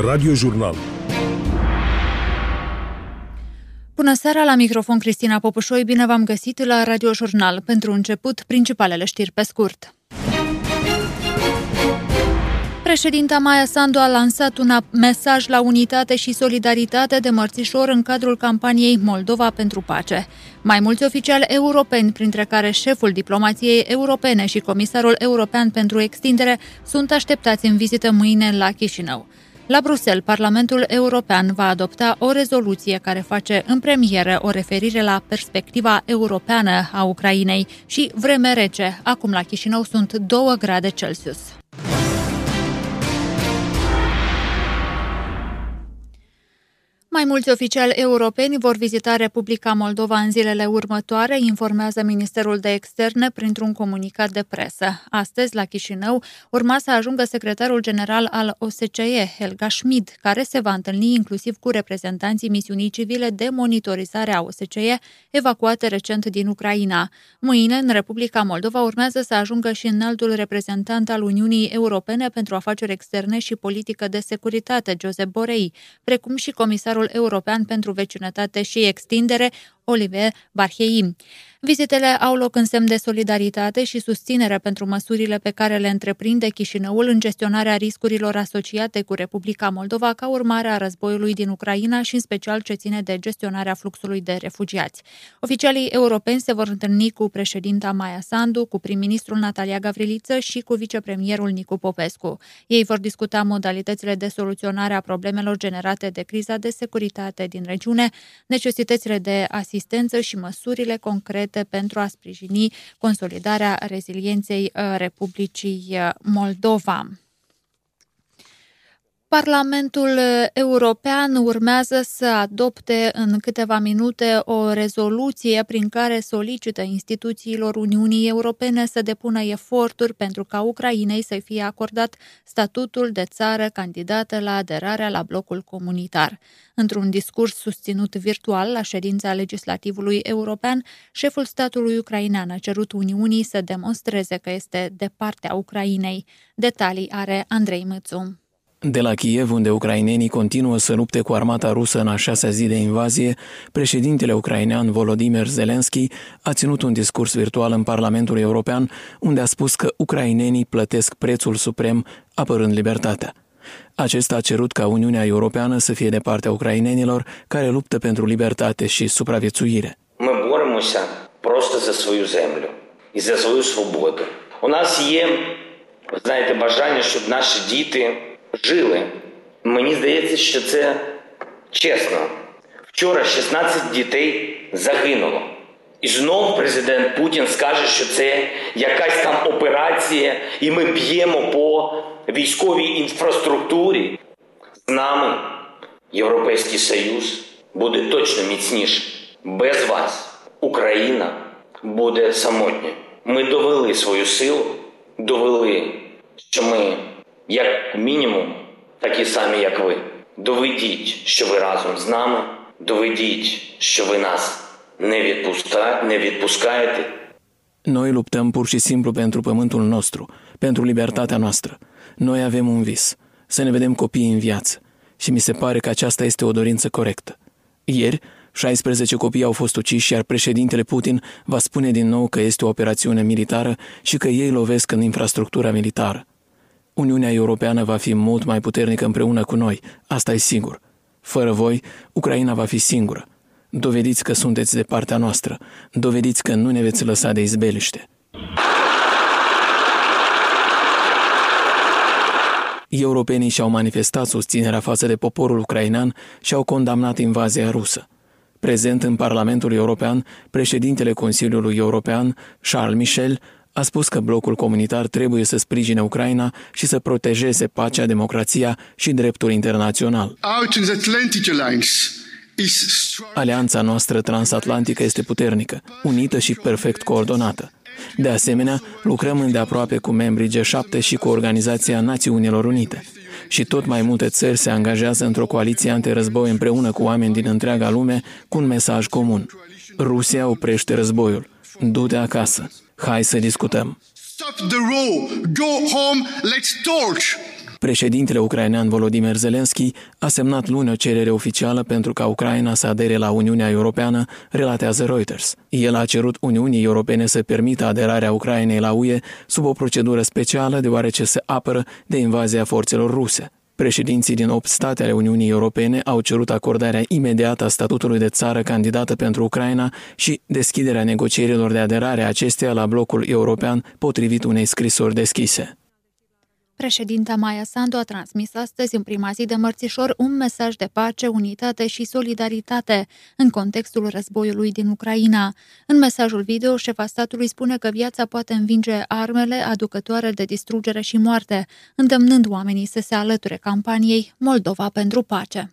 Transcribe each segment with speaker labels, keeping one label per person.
Speaker 1: Radiojurnal
Speaker 2: Bună seara, la microfon Cristina Popușoi, bine v-am găsit la Radiojurnal. Pentru început, principalele știri pe scurt. Președinta Maia Sandu a lansat un mesaj la unitate și solidaritate de mărțișor în cadrul campaniei Moldova pentru pace. Mai mulți oficiali europeni, printre care șeful diplomației europene și comisarul european pentru extindere, sunt așteptați în vizită mâine la Chișinău. La Bruxelles, Parlamentul European va adopta o rezoluție care face în premieră o referire la perspectiva europeană a Ucrainei și vreme rece. Acum la Chișinău sunt 2 grade Celsius. Mai mulți oficiali europeni vor vizita Republica Moldova în zilele următoare, informează Ministerul de Externe printr-un comunicat de presă. Astăzi, la Chișinău, urma să ajungă secretarul general al OSCE, Helga Schmid, care se va întâlni inclusiv cu reprezentanții misiunii civile de monitorizare a OSCE, evacuate recent din Ucraina. Mâine, în Republica Moldova, urmează să ajungă și înaltul reprezentant al Uniunii Europene pentru afaceri externe și politică de securitate, Josep Borei, precum și comisarul European pentru Vecinătate și Extindere, Olivier Barhei. Vizitele au loc în semn de solidaritate și susținere pentru măsurile pe care le întreprinde Chișinăul în gestionarea riscurilor asociate cu Republica Moldova ca urmare a războiului din Ucraina și în special ce ține de gestionarea fluxului de refugiați. Oficialii europeni se vor întâlni cu președinta Maia Sandu, cu prim-ministrul Natalia Gavriliță și cu vicepremierul Nicu Popescu. Ei vor discuta modalitățile de soluționare a problemelor generate de criza de securitate din regiune, necesitățile de asistență și măsurile concrete făcute pentru a sprijini consolidarea rezilienței uh, Republicii uh, Moldova. Parlamentul European urmează să adopte în câteva minute o rezoluție prin care solicită instituțiilor Uniunii Europene să depună eforturi pentru ca Ucrainei să fie acordat statutul de țară candidată la aderarea la blocul comunitar. Într-un discurs susținut virtual la ședința legislativului european, șeful statului ucrainean a cerut Uniunii să demonstreze că este de partea Ucrainei. Detalii are Andrei Mățu.
Speaker 3: De la Kiev, unde ucrainenii continuă să lupte cu armata rusă în a șasea zi de invazie, președintele ucrainean Volodymyr Zelensky a ținut un discurs virtual în Parlamentul European, unde a spus că ucrainenii plătesc prețul suprem apărând libertatea. Acesta a cerut ca Uniunea Europeană să fie de partea ucrainenilor care luptă pentru libertate și supraviețuire.
Speaker 4: Ми боремося просто за свою землю і за свою свободу. У нас є, знаєте, бажання, щоб наші діти жили. Мені здається, що це чесно. Вчора 16 дітей загинуло. І знов президент Путін скаже, що це якась там операція, і ми б'ємо по військовій інфраструктурі. З нами Європейський Союз буде точно міцніше. Без вас Україна буде самотня. Ми довели свою силу, довели, що ми як мінімум, такі самі, як ви. Доведіть, що ви разом з нами, доведіть, що ви нас не, відпуска... не відпускаєте.
Speaker 3: Noi luptăm pur și simplu pentru pământul nostru, pentru libertatea noastră. Noi avem un vis, să ne vedem copiii în viață. Și mi se pare că aceasta este o dorință corectă. Ieri, 16 copii au fost uciși, iar președintele Putin va spune din nou că este o operațiune militară și că ei lovesc în infrastructura militară. Uniunea Europeană va fi mult mai puternică împreună cu noi, asta e sigur. Fără voi, Ucraina va fi singură. Dovediți că sunteți de partea noastră. Dovediți că nu ne veți lăsa de izbeliște. Europenii și-au manifestat susținerea față de poporul ucrainean și au condamnat invazia rusă. Prezent în Parlamentul European, președintele Consiliului European, Charles Michel, a spus că blocul comunitar trebuie să sprijine Ucraina și să protejeze pacea, democrația și dreptul internațional. Alianța noastră transatlantică este puternică, unită și perfect coordonată. De asemenea, lucrăm îndeaproape cu membrii G7 și cu Organizația Națiunilor Unite. Și tot mai multe țări se angajează într-o coaliție antirăzboi împreună cu oameni din întreaga lume cu un mesaj comun. Rusia oprește războiul. Du-te acasă. Hai să discutăm. Stop the row. Go home. Let's talk. Președintele ucrainean Volodymyr Zelensky a semnat luni o cerere oficială pentru ca Ucraina să adere la Uniunea Europeană, relatează Reuters. El a cerut Uniunii Europene să permită aderarea Ucrainei la UE sub o procedură specială, deoarece se apără de invazia forțelor ruse. Președinții din 8 state ale Uniunii Europene au cerut acordarea imediată a statutului de țară candidată pentru Ucraina și deschiderea negocierilor de aderare a acesteia la blocul european potrivit unei scrisori deschise.
Speaker 2: Președinta Maia Sandu a transmis astăzi, în prima zi de mărțișor, un mesaj de pace, unitate și solidaritate în contextul războiului din Ucraina. În mesajul video, șefa statului spune că viața poate învinge armele aducătoare de distrugere și moarte, îndemnând oamenii să se alăture campaniei Moldova pentru pace.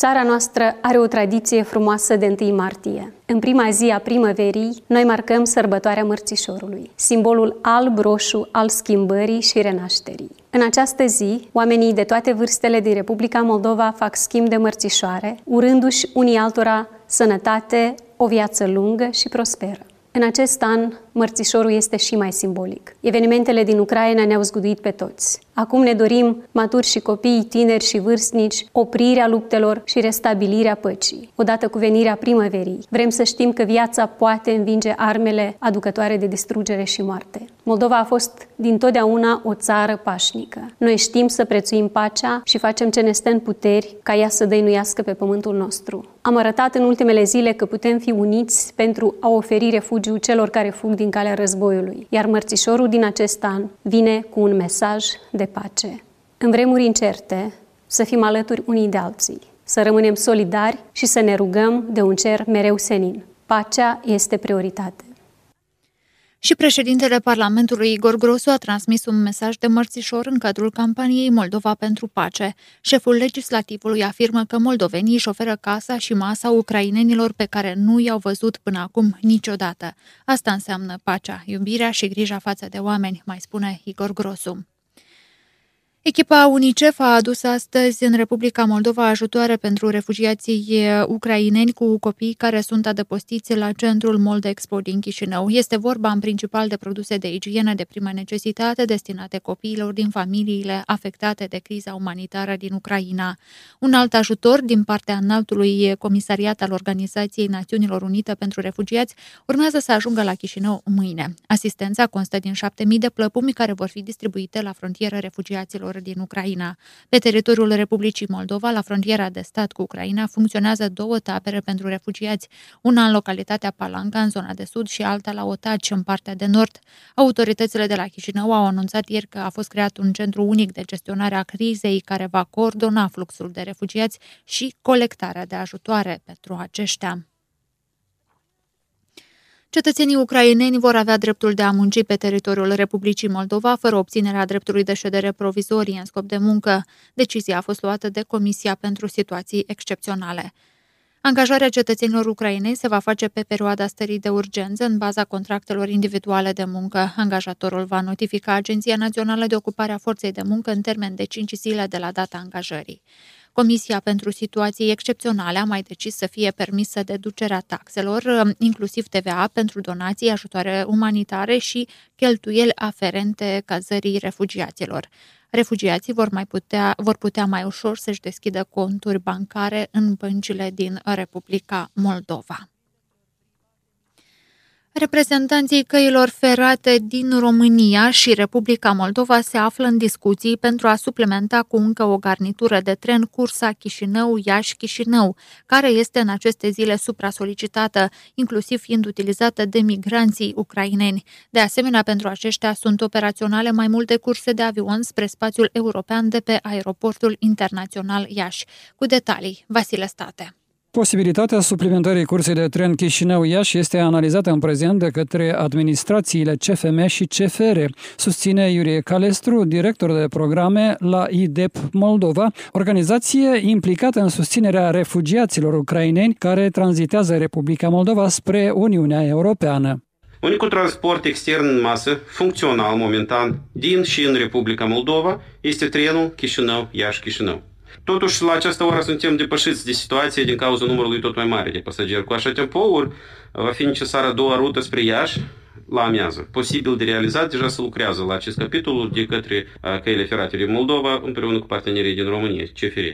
Speaker 1: Țara noastră are o tradiție frumoasă de 1 martie. În prima zi a primăverii, noi marcăm sărbătoarea mărțișorului, simbolul alb-roșu al schimbării și renașterii. În această zi, oamenii de toate vârstele din Republica Moldova fac schimb de mărțișoare, urându-și unii altora sănătate, o viață lungă și prosperă. În acest an, mărțișorul este și mai simbolic. Evenimentele din Ucraina ne-au zguduit pe toți. Acum ne dorim, maturi și copii, tineri și vârstnici, oprirea luptelor și restabilirea păcii. Odată cu venirea primăverii, vrem să știm că viața poate învinge armele aducătoare de distrugere și moarte. Moldova a fost dintotdeauna o țară pașnică. Noi știm să prețuim pacea și facem ce ne stă în puteri ca ea să dăinuiască pe pământul nostru. Am arătat în ultimele zile că putem fi uniți pentru a oferi refugiu celor care fug din calea războiului, iar mărțișorul din acest an vine cu un mesaj de pace. În vremuri incerte, să fim alături unii de alții, să rămânem solidari și să ne rugăm de un cer mereu senin. Pacea este prioritate.
Speaker 2: Și președintele Parlamentului Igor Grosu a transmis un mesaj de mărțișor în cadrul campaniei Moldova pentru pace. Șeful legislativului afirmă că moldovenii își oferă casa și masa ucrainenilor pe care nu i-au văzut până acum niciodată. Asta înseamnă pacea, iubirea și grija față de oameni, mai spune Igor Grosu. Echipa UNICEF a adus astăzi în Republica Moldova ajutoare pentru refugiații ucraineni cu copii care sunt adăpostiți la centrul Moldexpo din Chișinău. Este vorba în principal de produse de igienă de primă necesitate destinate copiilor din familiile afectate de criza umanitară din Ucraina. Un alt ajutor din partea înaltului comisariat al Organizației Națiunilor Unite pentru Refugiați urmează să ajungă la Chișinău mâine. Asistența constă din 7.000 de plăpumi care vor fi distribuite la frontieră refugiaților celor din Ucraina. Pe teritoriul Republicii Moldova, la frontiera de stat cu Ucraina, funcționează două tabere pentru refugiați, una în localitatea Palanca, în zona de sud, și alta la Otaci, în partea de nord. Autoritățile de la Chișinău au anunțat ieri că a fost creat un centru unic de gestionare a crizei care va coordona fluxul de refugiați și colectarea de ajutoare pentru aceștia. Cetățenii ucraineni vor avea dreptul de a munci pe teritoriul Republicii Moldova fără obținerea dreptului de ședere provizorie în scop de muncă. Decizia a fost luată de Comisia pentru Situații Excepționale. Angajarea cetățenilor ucraineni se va face pe perioada stării de urgență în baza contractelor individuale de muncă. Angajatorul va notifica Agenția Națională de Ocupare a Forței de Muncă în termen de 5 zile de la data angajării. Comisia pentru situații excepționale a mai decis să fie permisă deducerea taxelor, um, inclusiv TVA, pentru donații, ajutoare umanitare și cheltuieli aferente cazării refugiaților. Refugiații vor, mai putea, vor putea mai ușor să-și deschidă conturi bancare în băncile din Republica Moldova. Reprezentanții căilor ferate din România și Republica Moldova se află în discuții pentru a suplementa cu încă o garnitură de tren cursa Chișinău-Iași-Chișinău, care este în aceste zile supra-solicitată, inclusiv fiind utilizată de migranții ucraineni. De asemenea, pentru aceștia sunt operaționale mai multe curse de avion spre spațiul european de pe aeroportul internațional Iași. Cu detalii, Vasile State.
Speaker 5: Posibilitatea suplimentării cursei de tren Chișinău-Iași este analizată în prezent de către administrațiile CFM și CFR, susține Iurie Calestru, director de programe la IDEP Moldova, organizație implicată în susținerea refugiaților ucraineni care tranzitează Republica Moldova spre Uniunea Europeană.
Speaker 6: Unicul transport extern în masă, funcțional momentan, din și în Republica Moldova, este trenul Chișinău-Iași-Chișinău. Totuși, la această oră suntem depășiți de situație din cauza numărului tot mai mare de pasageri. Cu așa tempouri va fi necesară a doua rută spre Iași, la amiază. Posibil de realizat, deja se lucrează la acest capitol de către căile ferate din Moldova împreună cu partenerii din România, CFR.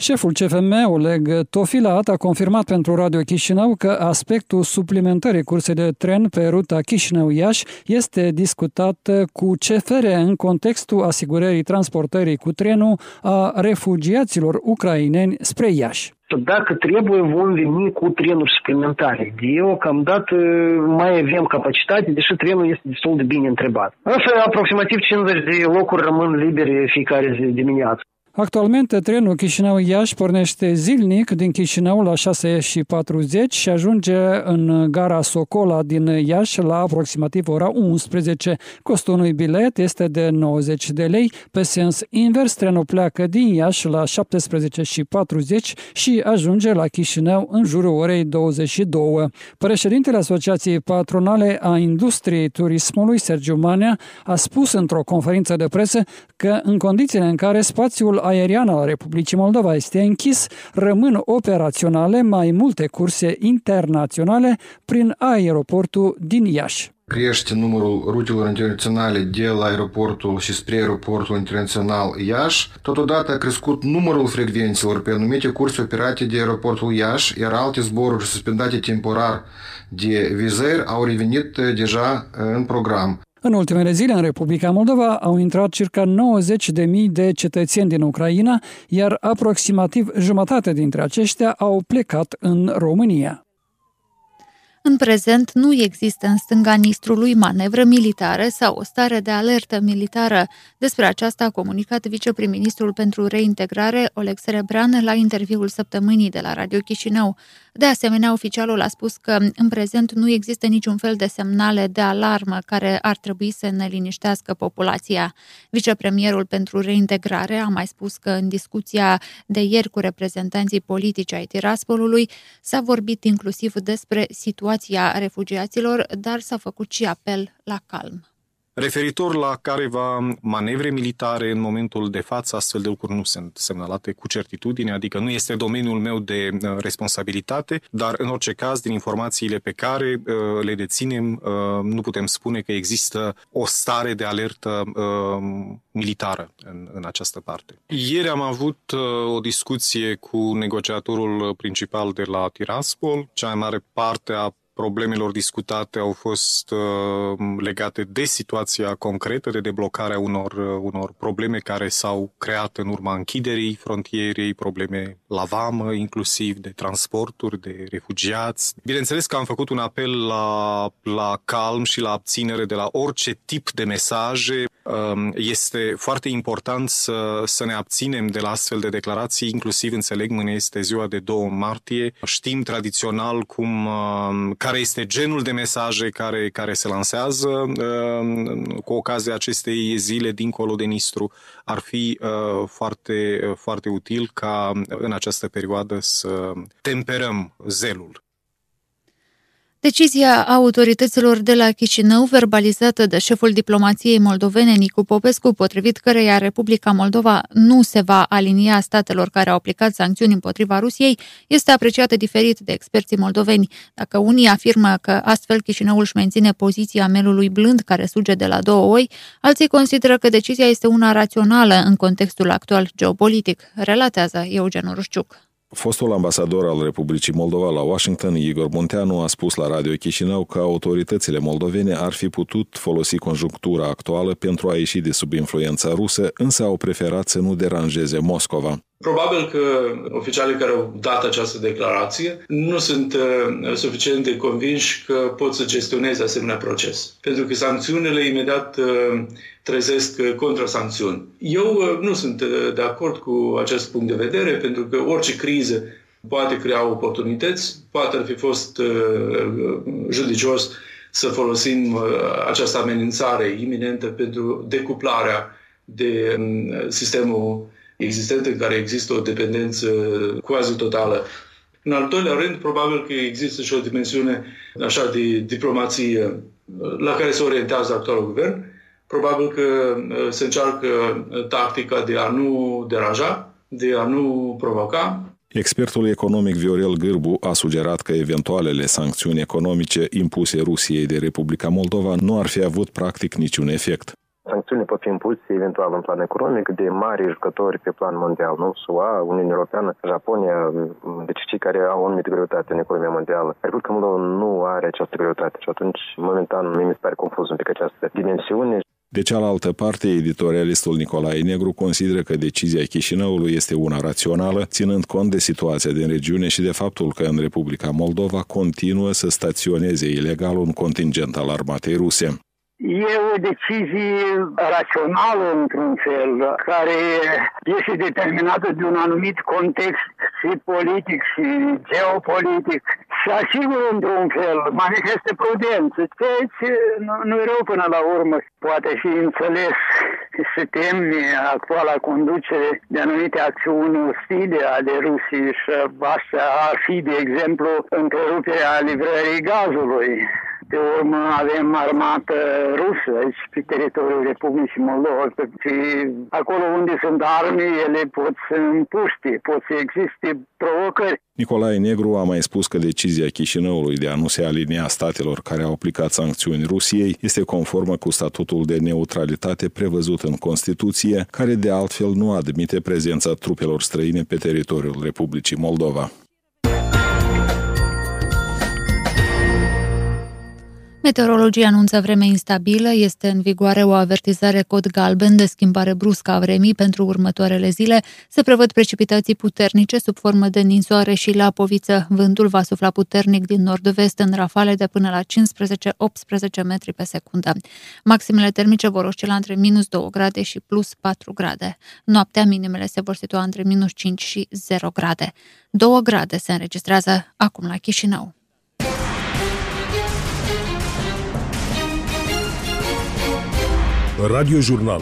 Speaker 5: Șeful CFM, Oleg Tofilat, a confirmat pentru Radio Chișinău că aspectul suplimentării cursei de tren pe ruta Chișinău-Iași este discutat cu CFR în contextul asigurării transportării cu trenul a refugiaților ucraineni spre Iași.
Speaker 7: Dacă trebuie, vom veni cu trenuri suplimentare. Deocamdată mai avem capacitate, deși trenul este destul de bine întrebat. Însă aproximativ 50 de locuri rămân libere fiecare zi dimineață.
Speaker 5: Actualmente, trenul Chișinău-Iași pornește zilnic din Chișinău la 6 și 40 și ajunge în gara Socola din Iași la aproximativ ora 11. Costul unui bilet este de 90 de lei. Pe sens invers, trenul pleacă din Iași la 17 și 40 și ajunge la Chișinău în jurul orei 22. Președintele Asociației Patronale a Industriei Turismului, Sergiu Manea, a spus într-o conferință de presă că în condițiile în care spațiul aerian al Republicii Moldova este închis, rămân operaționale mai multe curse internaționale prin aeroportul din Iași.
Speaker 8: Crește numărul rutelor internaționale de la aeroportul și spre aeroportul internațional Iași. Totodată a crescut numărul frecvențelor pe anumite curse operate de aeroportul Iași, iar alte zboruri suspendate temporar de vizări au revenit deja în program.
Speaker 5: În ultimele zile, în Republica Moldova, au intrat circa 90.000 de cetățeni din Ucraina, iar aproximativ jumătate dintre aceștia au plecat în România.
Speaker 2: În prezent nu există în stânga Nistrului manevră militară sau o stare de alertă militară. Despre aceasta a comunicat viceprim-ministrul pentru reintegrare Oleg Serebran la interviul săptămânii de la Radio Chișinău. De asemenea, oficialul a spus că în prezent nu există niciun fel de semnale de alarmă care ar trebui să ne liniștească populația. Vicepremierul pentru reintegrare a mai spus că în discuția de ieri cu reprezentanții politici ai Tiraspolului s-a vorbit inclusiv despre situația refugiaților, dar s-a făcut și apel la calm.
Speaker 9: Referitor la careva manevre militare, în momentul de față, astfel de lucruri nu sunt semnalate cu certitudine, adică nu este domeniul meu de uh, responsabilitate, dar în orice caz, din informațiile pe care uh, le deținem, uh, nu putem spune că există o stare de alertă militară în, în această parte. Ieri am avut o discuție cu negociatorul principal de la Tiraspol, cea mai mare parte a problemelor discutate au fost uh, legate de situația concretă, de deblocarea unor, uh, unor probleme care s-au creat în urma închiderii frontierei, probleme la vamă, inclusiv de transporturi, de refugiați. Bineînțeles că am făcut un apel la, la calm și la abținere de la orice tip de mesaje. Um, este foarte important să, să ne abținem de la astfel de declarații, inclusiv înțeleg, mâine este ziua de 2 martie. Știm tradițional cum um, care este genul de mesaje care, care se lansează uh, cu ocazia acestei zile dincolo de Nistru. Ar fi uh, foarte, foarte util ca în această perioadă să temperăm zelul
Speaker 2: Decizia autorităților de la Chișinău, verbalizată de șeful diplomației moldovene Nicu Popescu, potrivit căreia Republica Moldova nu se va alinia statelor care au aplicat sancțiuni împotriva Rusiei, este apreciată diferit de experții moldoveni. Dacă unii afirmă că astfel Chișinăul își menține poziția melului blând care suge de la două oi, alții consideră că decizia este una rațională în contextul actual geopolitic, relatează Eugen Rușciuc.
Speaker 10: Fostul ambasador al Republicii Moldova la Washington, Igor Munteanu, a spus la Radio Chișinău că autoritățile moldovene ar fi putut folosi conjunctura actuală pentru a ieși de sub influența rusă, însă au preferat să nu deranjeze Moscova.
Speaker 11: Probabil că oficialii care au dat această declarație nu sunt uh, suficient de convinși că pot să gestioneze asemenea proces. Pentru că sancțiunile imediat uh, trezesc uh, contrasancțiuni. Eu nu sunt de acord cu acest punct de vedere, pentru că orice criză poate crea oportunități, poate ar fi fost judicios să folosim această amenințare iminentă pentru decuplarea de um, sistemul existent în care există o dependență quasi totală. În al doilea rând, probabil că există și o dimensiune așa de diplomație la care se orientează actualul guvern. Probabil că uh, se încearcă uh, tactica de a nu deranja, de a nu provoca.
Speaker 10: Expertul economic Viorel Gârbu a sugerat că eventualele sancțiuni economice impuse Rusiei de Republica Moldova nu ar fi avut practic niciun efect.
Speaker 12: Sancțiunile pot fi impuse eventual în plan economic de mari jucători pe plan mondial, nu? SUA, Uniunea Europeană, Japonia, deci cei care au o anumită greutate în economia mondială. Republica Moldova nu are această greutate și atunci, momentan, mi se pare confuz un pic această dimensiune.
Speaker 10: De cealaltă parte, editorialistul Nicolae Negru consideră că decizia Chișinăului este una rațională, ținând cont de situația din regiune și de faptul că în Republica Moldova continuă să staționeze ilegal un contingent al armatei ruse.
Speaker 13: E o decizie rațională, într-un fel, care este determinată de un anumit context și politic și geopolitic și asigură, într-un fel, manifestă prudență, ceea ce nu, nu e rău până la urmă. Poate fi înțeles se teme actuala conducere de anumite acțiuni ostile ale Rusiei și asta ar fi, de exemplu, întreruperea livrării gazului pe urmă avem armată rusă aici pe teritoriul Republicii Moldova și acolo unde sunt arme, ele pot să împuște, pot să existe provocări.
Speaker 10: Nicolae Negru a mai spus că decizia Chișinăului de a nu se alinia statelor care au aplicat sancțiuni Rusiei este conformă cu statutul de neutralitate prevăzut în Constituție, care de altfel nu admite prezența trupelor străine pe teritoriul Republicii Moldova.
Speaker 2: Meteorologii anunță vreme instabilă, este în vigoare o avertizare cod galben de schimbare bruscă a vremii pentru următoarele zile. Se prevăd precipitații puternice sub formă de ninsoare și lapoviță. Vântul va sufla puternic din nord-vest în rafale de până la 15-18 metri pe secundă. Maximele termice vor oscila între minus 2 grade și plus 4 grade. Noaptea minimele se vor situa între minus 5 și 0 grade. 2 grade se înregistrează acum la Chișinău.
Speaker 14: Radio Jurnal